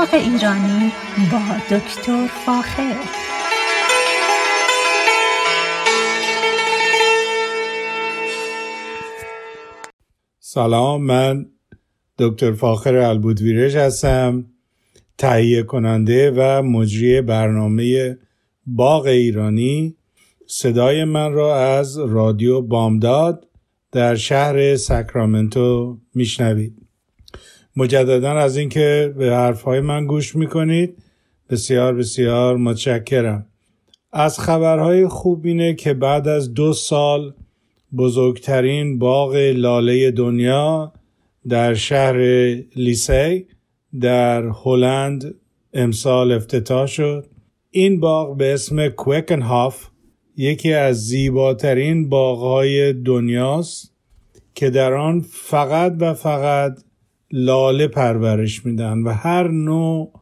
باغ ایرانی با دکتر فاخر. سلام من دکتر فاخر البودویرش هستم تهیه کننده و مجری برنامه باغ ایرانی. صدای من را از رادیو بامداد در شهر ساکرامنتو میشنوید. مجددا از اینکه به حرفهای من گوش می‌کنید. بسیار بسیار متشکرم. از خبرهای خوب اینه که بعد از دو سال بزرگترین باغ لاله دنیا در شهر لیسی در هلند امسال افتتاح شد. این باغ به اسم کوکنهاف یکی از زیباترین باغهای دنیاست که در آن فقط و فقط لاله پرورش میدن و هر نوع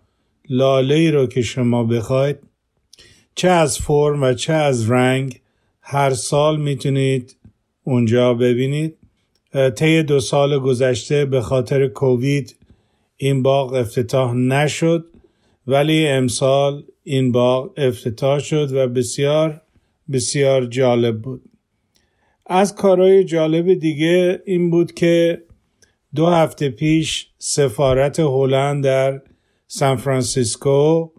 لاله ای رو که شما بخواید چه از فرم و چه از رنگ هر سال می‌تونید اونجا ببینید. طی دو سال گذشته به خاطر کووید این باغ افتتاح نشد ولی امسال این باغ افتتاح شد و بسیار بسیار جالب بود. از کارهای جالب دیگه این بود که دو هفته پیش سفارت هلند در سان فرانسیسکو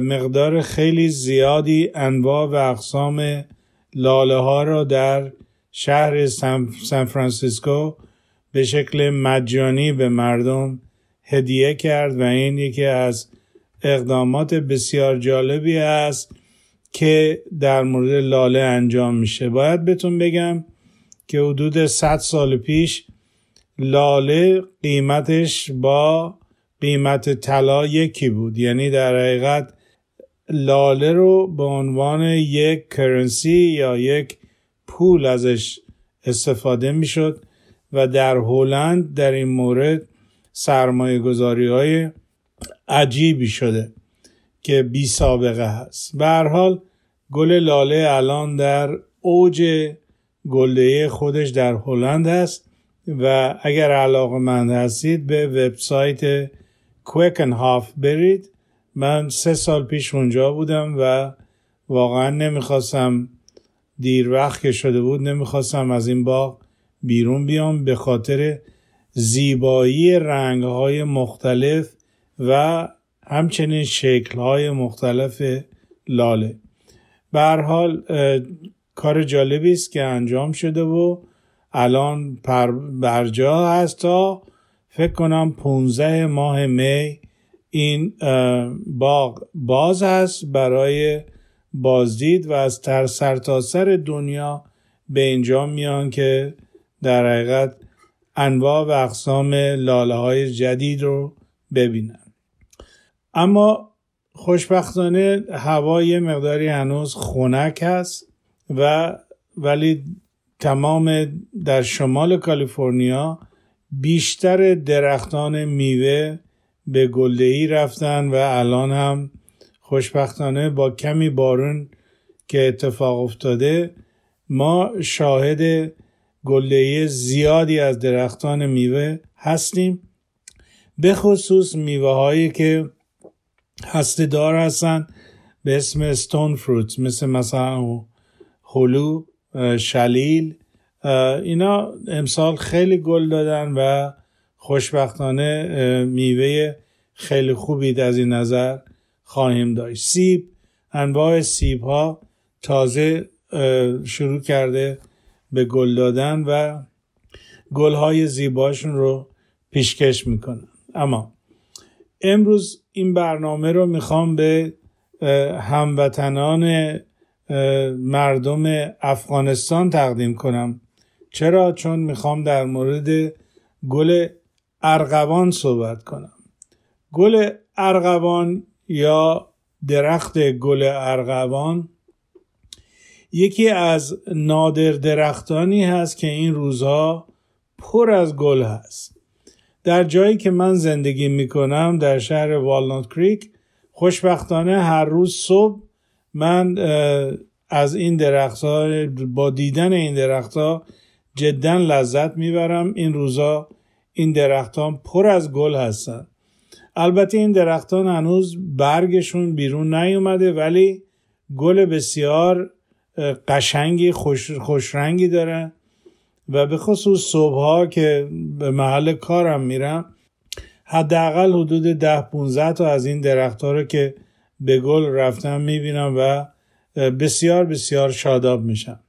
مقدار خیلی زیادی انواع و اقسام لاله ها را در شهر سان فرانسیسکو به شکل مجانی به مردم هدیه کرد و این یکی از اقدامات بسیار جالبی است که در مورد لاله انجام میشه. باید بهتون بگم که حدود 100 سال پیش لاله قیمتش با قیمت طلا یکی بود. یعنی در حقیقت لاله رو به عنوان یک کرنسی یا یک پول ازش استفاده می‌شد و در هلند در این مورد سرمایه گذاری های عجیبی شده که بی سابقه هست. به حال گل لاله الان در اوج گلدهی خودش در هلند هست. و اگر علاقه مند هستید به وبسایت هاف برید. من سه سال پیش اونجا بودم و واقعا نمی‌خواستم دیر وقت که شده بود نمی‌خواستم از این باغ بیرون بیام به خاطر زیبایی رنگهای مختلف و همچنین شکلهای مختلف لاله. به حال کار جالبی است که انجام شده و الان پر برجا هست تا فکر کنم 15 ماه می این باغ باز هست برای بازدید و از تر سرتاسر دنیا به اینجا میان که در حقیقت انواع و اقسام لاله های جدید رو ببینن. اما خوشبختانه هوا یه مقداری هنوز خنک هست و ولی تمام در شمال کالیفرنیا بیشتر درختان میوه به گلدهی رفتن و الان هم خوشبختانه با کمی بارون که اتفاق افتاده ما شاهد گلدهی زیادی از درختان میوه هستیم. به خصوص میوه هایی که هسته دار هستن به اسم ستون فروت مثل مثلا هلو شلیل. اینا امسال خیلی گل دادن و خوشبختانه میوه خیلی خوبی از این نظر خواهیم داشت. سیب انواع سیب ها تازه شروع کرده به گل دادن و گل های زیباشون رو پیشکش می‌کنن. اما امروز این برنامه رو می‌خوام به هموطنان مردم افغانستان تقدیم کنم. چرا؟ چون می‌خوام در مورد گل ارغوان صحبت کنم. گل ارغوان یا درخت گل ارغوان یکی از نادر درختانی هست که این روزها پر از گل هست. در جایی که من زندگی می‌کنم در شهر والنات کریک خوشبختانه هر روز صبح من از این درخت ها با دیدن این درخت ها جدا لذت می‌برم. این روزا این درختان پر از گل هستن. البته این درختان هنوز برگشون بیرون نیومده ولی گل بسیار قشنگی خوش, خوش رنگی داره. و به خصوص صبح که به محل کارم میرم حداقل حدود ده 15 تا از این درختها رو که به گل رفتم می‌بینم و بسیار بسیار شاداب میشم.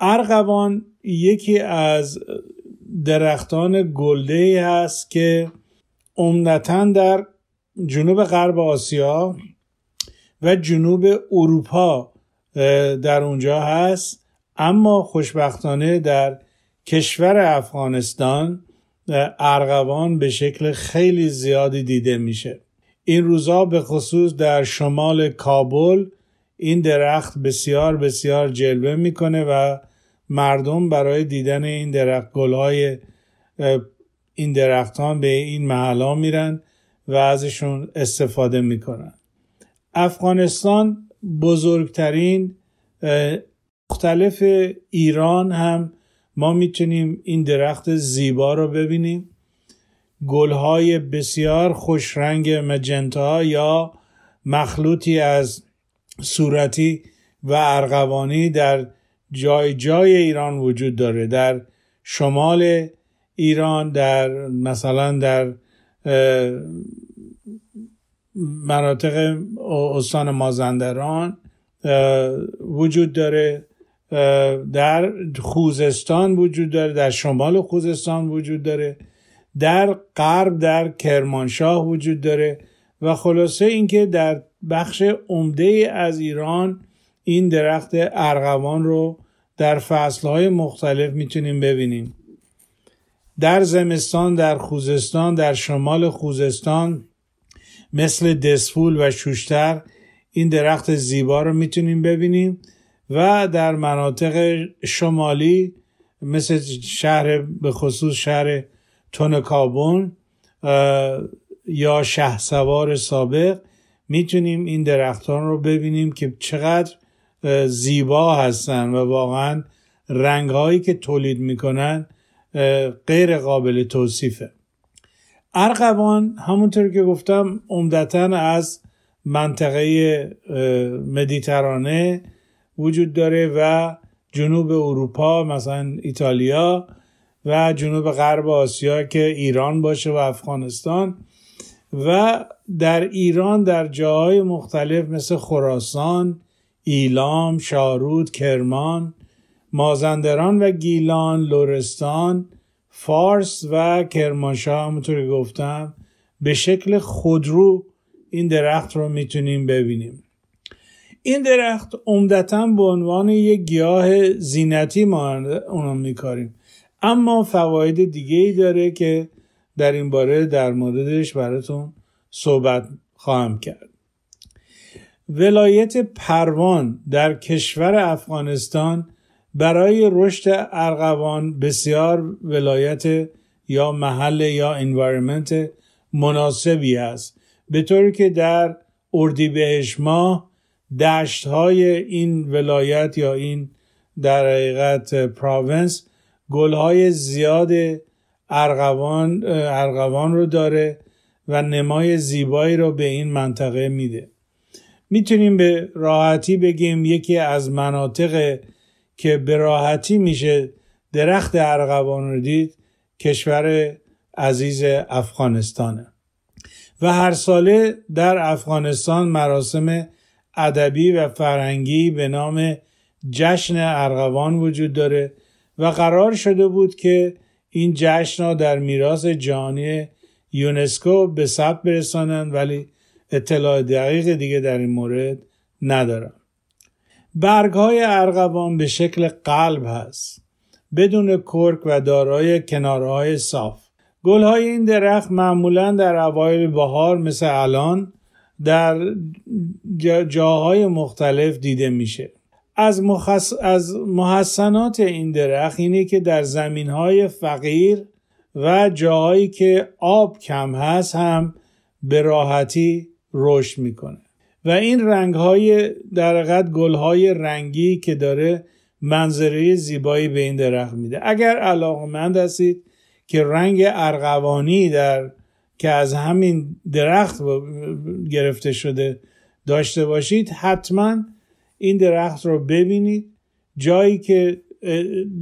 ارغوان یکی از درختان گلده هست که عمدتا در جنوب غرب آسیا و جنوب اروپا در اونجا هست. اما خوشبختانه در کشور افغانستان ارغوان به شکل خیلی زیادی دیده میشه. این روزا به خصوص در شمال کابل این درخت بسیار بسیار جلوه می‌کنه و مردم برای دیدن این درخت گلهای این درختان به این محلا میرن و ازشون استفاده می‌کنن. افغانستان بزرگترین مختلف ایران هم ما می‌تونیم این درخت زیبا رو ببینیم. گلهای بسیار خوش رنگ مجنتا یا مخلوطی از صورتی و ارغوانی در جای جای ایران وجود داره. در شمال ایران در مثلا در مناطق استان مازندران وجود داره. در خوزستان وجود داره در شمال خوزستان وجود داره. در غرب در کرمانشاه وجود داره و خلاصه اینکه در بخش عمده از ایران این درخت ارغوان رو در فصلهای مختلف می‌تونیم ببینیم. در زمستان در خوزستان در شمال خوزستان مثل دسفول و شوشتر این درخت زیبا رو می‌تونیم ببینیم و در مناطق شمالی مثل شهر به خصوص شهر تونکابون یا شه سوار سابق. می‌تونیم این درختان رو ببینیم که چقدر زیبا هستن و واقعا رنگ هایی که تولید می‌کنن غیر قابل توصیفه. ارغوان همونطور که گفتم عمدتا از منطقه مدیترانه وجود داره و جنوب اروپا مثلا ایتالیا. و جنوب غرب آسیا که ایران باشه و افغانستان. و در ایران در جاهای مختلف مثل خراسان، ایلام، شارود، کرمان، مازندران و گیلان، لورستان، فارس و کرمانشاه همونطور گفتم به شکل خودرو این درخت رو می‌تونیم ببینیم. این درخت عمدتا به عنوان یک گیاه زینتی ما اونو میکاریم. اما فواید دیگه ای داره که در این باره در موردش براتون صحبت خواهم کرد. ولایت پروان در کشور افغانستان برای رشد ارغوان بسیار ولایت یا محل یا انوایرمنت مناسبی است. به طوری که در اردیبهشت ماه دشت های این ولایت یا این در حقیقت پراونس گل های زیاد ارغوان ارغوان رو داره و نمای زیبایی رو به این منطقه میده. می‌تونیم به راحتی بگیم یکی از مناطق که به راحتی میشه درخت ارغوان رو دید کشور عزیز افغانستانه. و هر ساله در افغانستان مراسم ادبی و فرهنگی به نام جشن ارغوان وجود داره. و قرار شده بود که این جشن در میراث جهانی یونسکو به ثبت برسانند ولی اطلاع دقیق دیگه در این مورد ندارم. برگ های ارغوان به شکل قلب هست بدون کرک و دارای کنارهای صاف. گل های این درخت معمولا در اوایل بهار مثل الان در جاهای مختلف دیده میشه. از, مخص... از محسنات این درخت اینه که در زمین های فقیر و جاهایی که آب کم هست هم به راحتی رشد می‌کنه. و این رنگ های در گل های رنگی که داره منظره زیبایی به این درخت میده. اگر علاقمند هستید که رنگ ارغوانی در که از همین درخت گرفته شده داشته باشید حتما این درخت رو ببینید. جایی که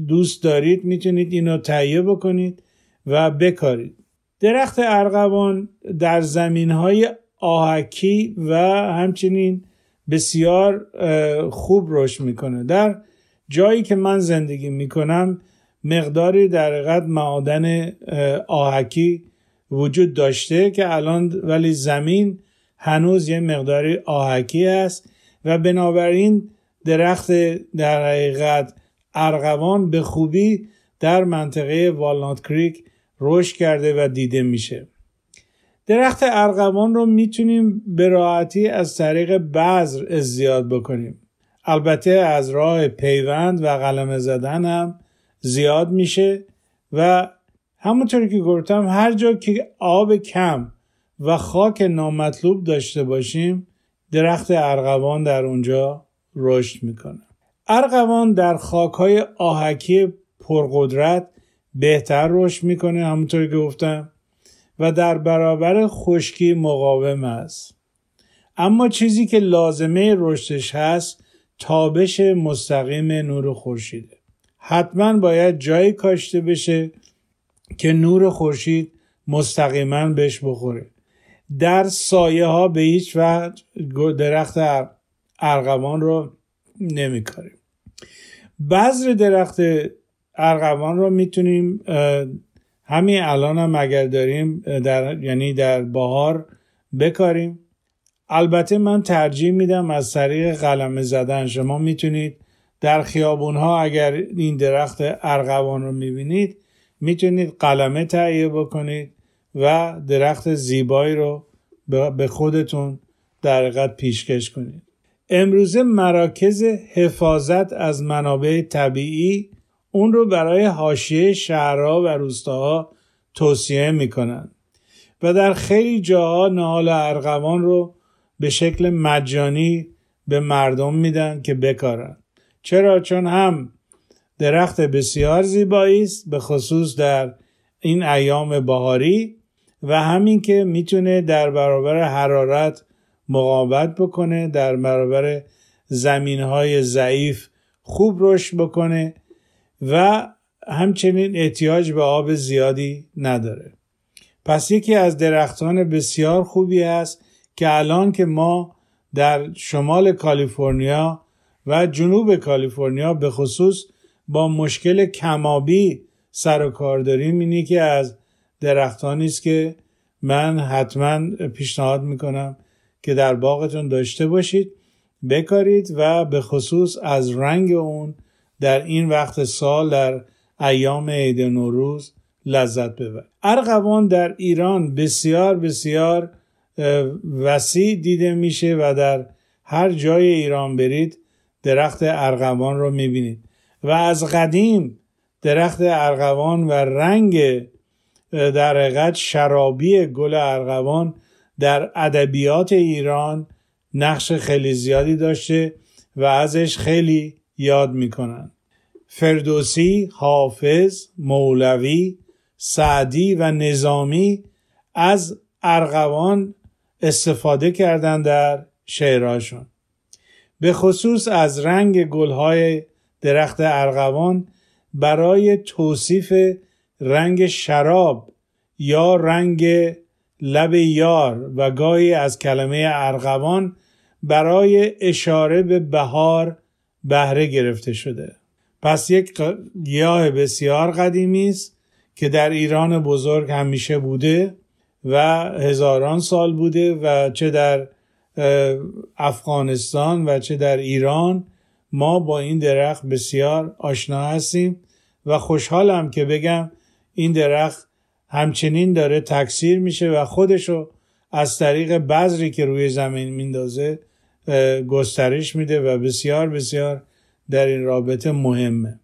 دوست دارید می‌تونید اینو تهیه بکنید و بکارید. درخت ارغوان در زمین های آهکی و همچنین بسیار خوب رشد می‌کنه. در جایی که من زندگی می‌کنم مقداری در حقیقت معادن آهکی وجود داشته که الان ولی زمین هنوز یه مقداری آهکی است و بنابراین درخت در حقیقت ارغوان به خوبی در منطقه والنات کریک رشد کرده و دیده میشه. درخت ارغوان رو می‌تونیم به راحتی از طریق بذر ازدیاد بکنیم. البته از راه پیوند و قلم زدن هم زیاد میشه و همونطوری که گفتم هر جا که آب کم و خاک نامطلوب داشته باشیم درخت ارغوان در اونجا رشد می‌کنه. ارغوان در خاکهای آهکی پرقدرت بهتر رشد می‌کنه همونطوری که گفتم و در برابر خشکی مقاوم است. اما چیزی که لازمه رشدش هست تابش مستقیم نور خورشیده. حتما باید جایی کاشته بشه که نور خورشید مستقیما بهش بخوره. در سایه ها به هیچ وقت درخت ارغوان رو نمیکاریم. بذر درخت ارغوان رو می‌تونیم همین الان هم اگر داریم در یعنی در بهار بکاریم. البته من ترجیح میدم از طریق قلمه زدن شما می‌تونید در خیابون ها اگر این درخت ارغوان رو می‌بینید می‌تونید قلمه تهیه بکنید. و درخت زیبایی رو به خودتون در حقیقت پیشکش کنید. امروزه مراکز حفاظت از منابع طبیعی اون رو برای حاشیه شهرها و روستاها توصیه می‌کنند و در خیلی جاها نهال ارغوان رو به شکل مجانی به مردم میدن که بکارن. چرا؟ چون هم درخت بسیار زیبایی است به خصوص در این ایام بهاری و همین که می‌تونه در برابر حرارت مقاومت بکنه در برابر زمین های ضعیف خوب رشد بکنه و همچنین احتیاج به آب زیادی نداره. پس یکی از درختان بسیار خوبی است که الان که ما در شمال کالیفرنیا و جنوب کالیفرنیا به خصوص با مشکل کمابی سر و کار داریم اینی که از درختانی است که من حتما پیشنهاد می‌کنم که در باغتون داشته باشید بکارید و به خصوص از رنگ اون در این وقت سال در ایام عید نوروز لذت ببرید. ارغوان در ایران بسیار بسیار وسیع دیده میشه و در هر جای ایران برید درخت ارغوان رو می‌بینید. و از قدیم درخت ارغوان و رنگ در حقیقت شرابی گل ارغوان در ادبیات ایران نقش خیلی زیادی داشته و ازش خیلی یاد می‌کنن. فردوسی، حافظ، مولوی، سعدی و نظامی از ارغوان استفاده کردن در شعرهاشون. به خصوص از رنگ گلهای درخت ارغوان برای توصیف رنگ شراب یا رنگ لب یار و گاهی از کلمه ارغوان برای اشاره به بهار بهره گرفته شده. پس یک گیاه بسیار قدیمی است که در ایران بزرگ همیشه بوده و هزاران سال بوده و چه در افغانستان و چه در ایران ما با این درخت بسیار آشنا هستیم و خوشحالم که بگم این درخت همچنین داره تکثیر میشه و خودشو از طریق بذری که روی زمین میندازه گسترش میده و بسیار بسیار در این رابطه مهمه.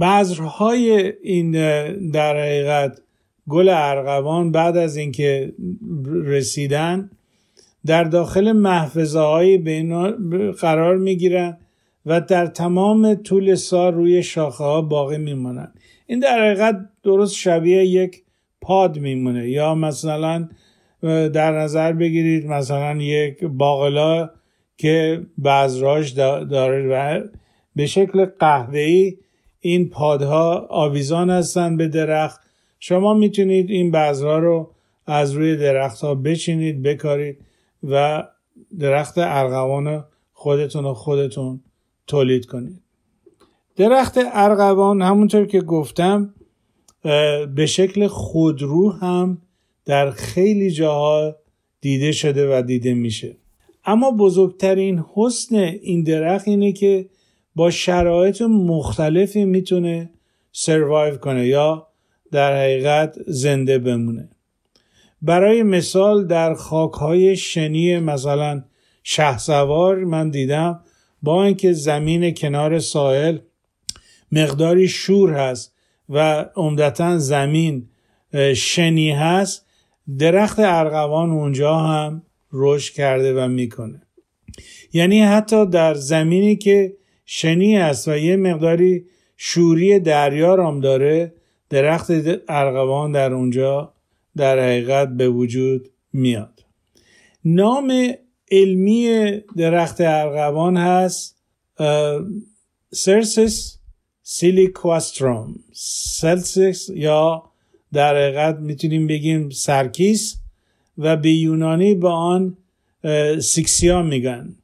بذرهای این در حقیقت گل ارغوان بعد از اینکه رسیدن در داخل محفظه های قرار می‌گیرن و در تمام طول سال روی شاخه ها باقی میمانند. این در حقیقت درست شبیه یک پاد میمونه. یا مثلا در نظر بگیرید مثلا یک باقلا که بذراش داره و به شکل قهوه‌ای این پادها آویزان هستن به درخت. شما می‌تونید این بذرها رو از روی درخت ها بچینید بکارید و درخت ارغوان خودتون و خودتون تولید کنید. درخت ارغوان همونطور که گفتم به شکل خودرو هم در خیلی جاها دیده شده و دیده میشه. اما بزرگترین حسن این درخت اینه که با شرایط مختلفی می‌تونه سروایو کنه یا در حقیقت زنده بمونه. برای مثال در خاکهای شنی مثلا شهسوار من دیدم با اینکه زمین کنار ساحل مقداری شور هست و عمدتا زمین شنی هست. درخت ارغوان اونجا هم رشد کرده و می‌کنه. یعنی حتی در زمینی که شنی است و یه مقداری شوری دریا رام داره درخت ارغوان در اونجا در حقیقت به وجود میاد. نام علمی درخت ارغوان هست سرسس سیلیکواستروم سلسس یا در حقیقت می‌تونیم بگیم سرکیس و به یونانی به آن سیکسیا میگن.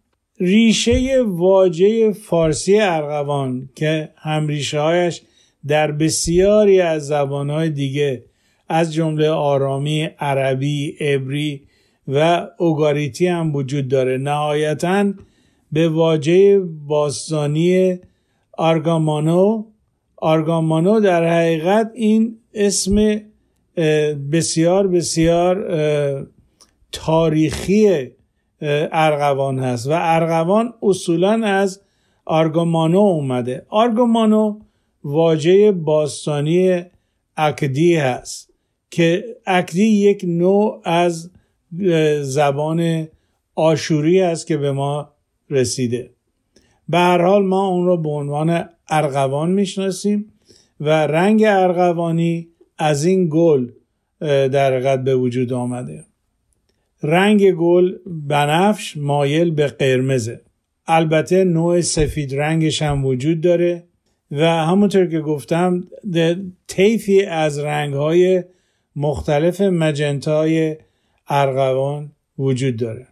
ریشه واژه فارسی ارغوان که هم ریشه هایش در بسیاری از زبانهای دیگه از جمله آرامی، عربی، عبری و اوگاریتی هم وجود داره. نهایتا به واژه باستانی آرگامانو آرگامانو در حقیقت این اسم بسیار بسیار تاریخی ارغوان هست و ارغوان اصولا از آرگامانو اومده. آرگامانو واژه باستانی اکدی هست که اکدی یک نوع از زبان آشوری است که به ما رسیده. به هر حال ما اون رو به عنوان ارغوان می‌شناسیم و رنگ ارغوانی از این گل در حقیقت به وجود آمده. رنگ گل بنفش مایل به قرمزه. البته نوع سفید رنگش هم وجود داره و همونطور که گفتم طیفی از رنگ های مختلف مجنتای ارغوان وجود داره.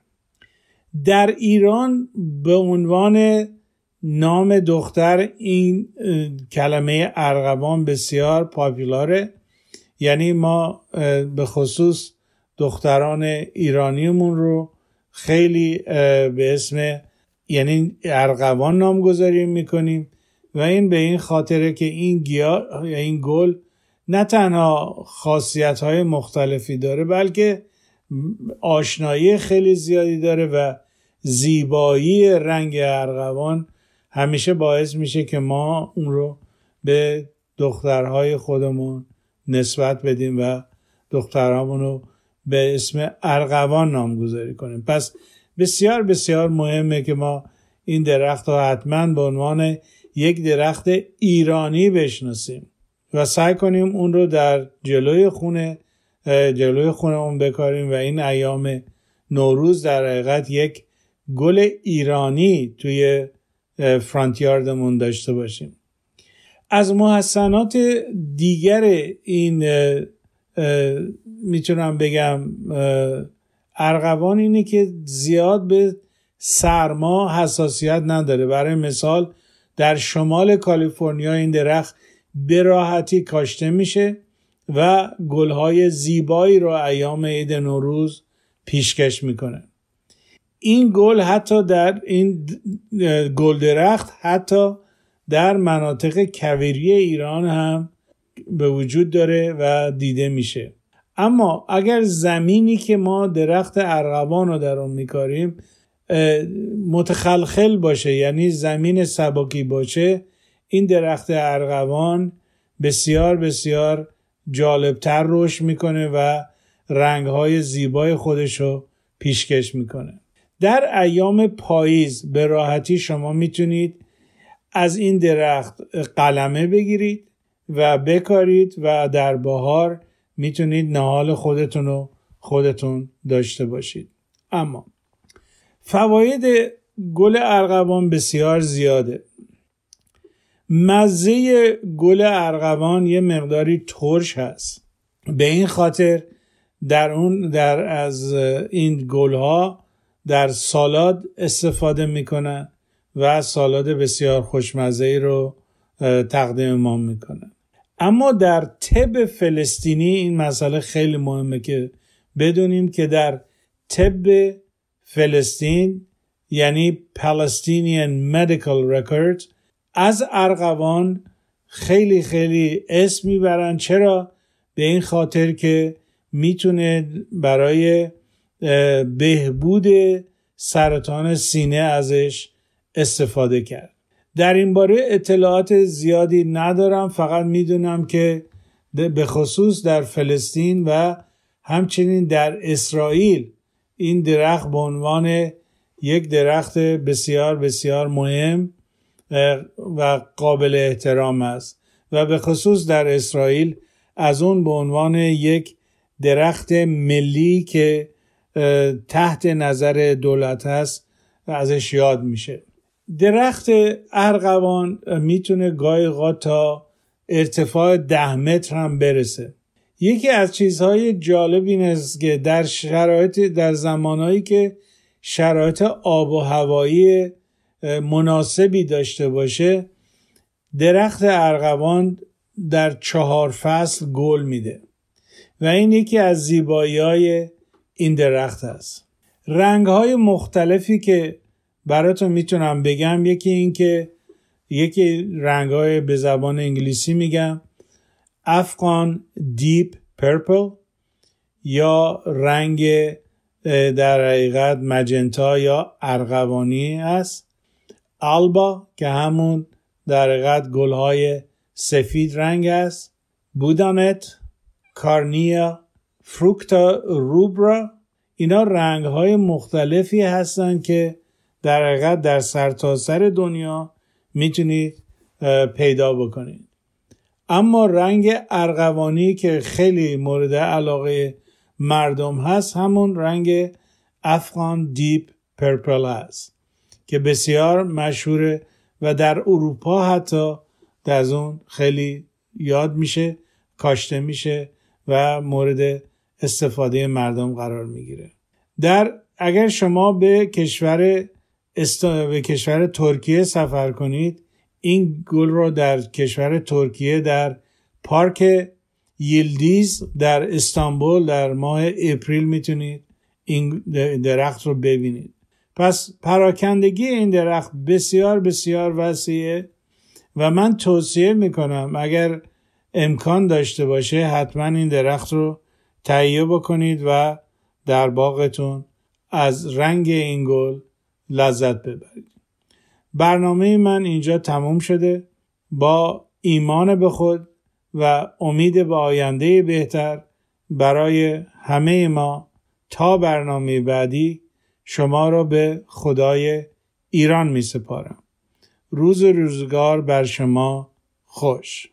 در ایران به عنوان نام دختر این کلمه ارغوان بسیار پاپولاره یعنی ما به خصوص دختران ایرانیمون رو خیلی به اسم یعنی ارغوان نامگذاری می‌کنیم و این به این خاطره که این گیاه یا این گل نه تنها خاصیت های مختلفی داره بلکه آشنایی خیلی زیادی داره و زیبایی رنگ ارغوان همیشه باعث میشه که ما اون رو به دخترهای خودمون نسبت بدیم و دخترهامون رو به اسم ارغوان نامگذاری کنیم. پس بسیار بسیار مهمه که ما این درخت رو حتما به عنوان یک درخت ایرانی بشناسیم و سعی کنیم اون رو در جلوی خونه جلوی خونه اون بکاریم و این ایام نوروز در حقیقت یک گل ایرانی توی فرانتیاردمون داشته باشیم. از محسنات دیگر این می‌تونم بگم ارغوان اینه که زیاد به سرما حساسیت نداره. برای مثال در شمال کالیفرنیا این درخت به راحتی کاشته میشه و گلهای زیبایی رو ایام عید نوروز پیشکش می‌کنه. این گل حتی در این گل درخت حتی در مناطق کویری ایران هم به وجود داره و دیده میشه. اما اگر زمینی که ما درخت ارغوان رو در اون میکاریم متخلخل باشه یعنی زمین سباکی باشه این درخت ارغوان بسیار بسیار جالبتر رشد می‌کنه و رنگهای زیبای خودش رو پیشکش می‌کنه. در ایام پاییز به راحتی شما می‌تونید از این درخت قلمه بگیرید و بکارید و در بهار می‌تونید نهال خودتون رو خودتون داشته باشید. اما فواید گل ارغوان بسیار زیاده. مزه گل ارغوان یه مقداری ترش هست. به این خاطر در اون در از این گل ها در سالاد استفاده می‌کنن و سالاد بسیار خوشمزه رو تقدیم ما می‌کنن اما در طب فلسطینی این مسئله خیلی مهمه که بدونیم که در طب فلسطین یعنی Palestinian Medical Record از ارغوان خیلی خیلی اسم می‌برن. چرا؟ به این خاطر که می‌تونه برای بهبود سرطان سینه ازش استفاده کرد. در این باره اطلاعات زیادی ندارم فقط می‌دونم که به خصوص در فلسطین و همچنین در اسرائیل این درخت به عنوان یک درخت بسیار بسیار مهم و قابل احترام است. و به خصوص در اسرائیل از اون به عنوان یک درخت ملی که تحت نظر دولت هست ازش یاد میشه. درخت ارغوان می‌تونه گاهی تا ارتفاع ده متر هم برسه. یکی از چیزهای جالب این است که در شرایط در زمانهایی که شرایط آب و هوایی مناسبی داشته باشه درخت ارغوان در چهار فصل گل میده. و این یکی از زیبایی های این درخت است رنگ های مختلفی که براتون می‌تونم بگم یکی این که یکی رنگ های به زبان انگلیسی میگم افغان دیپ پرپل یا رنگ در حقیقت مجنتا یا ارغوانی است آلبا که همون در حقیقت گلهای سفید رنگ است. بودانت کارنیا فروکتا روبرا اینا رنگ های مختلفی هستند که در حقیقت در سرتاسر سر دنیا می‌تونید پیدا بکنید. اما رنگ ارغوانی که خیلی مورد علاقه مردم هست همون رنگ افغان دیپ پرپل هست که بسیار مشهوره و در اروپا حتی در اون خیلی یاد میشه کاشته میشه و مورد استفاده مردم قرار می‌گیره. در اگر شما به کشور است... به کشور ترکیه سفر کنید این گل رو در کشور ترکیه در پارک یلدیز در استانبول در ماه اپریل می‌تونید این درخت رو ببینید. پس پراکندگی این درخت بسیار بسیار وسیعه و من توصیه می‌کنم اگر امکان داشته باشه حتما این درخت رو تهیه بکنید و در باغتون از رنگ این گل لذت ببرید. برنامه من اینجا تموم شده. با ایمان به خود و امید به آینده بهتر برای همه ما تا برنامه بعدی شما را به خدای ایران می سپارم. روز روزگار بر شما خوش.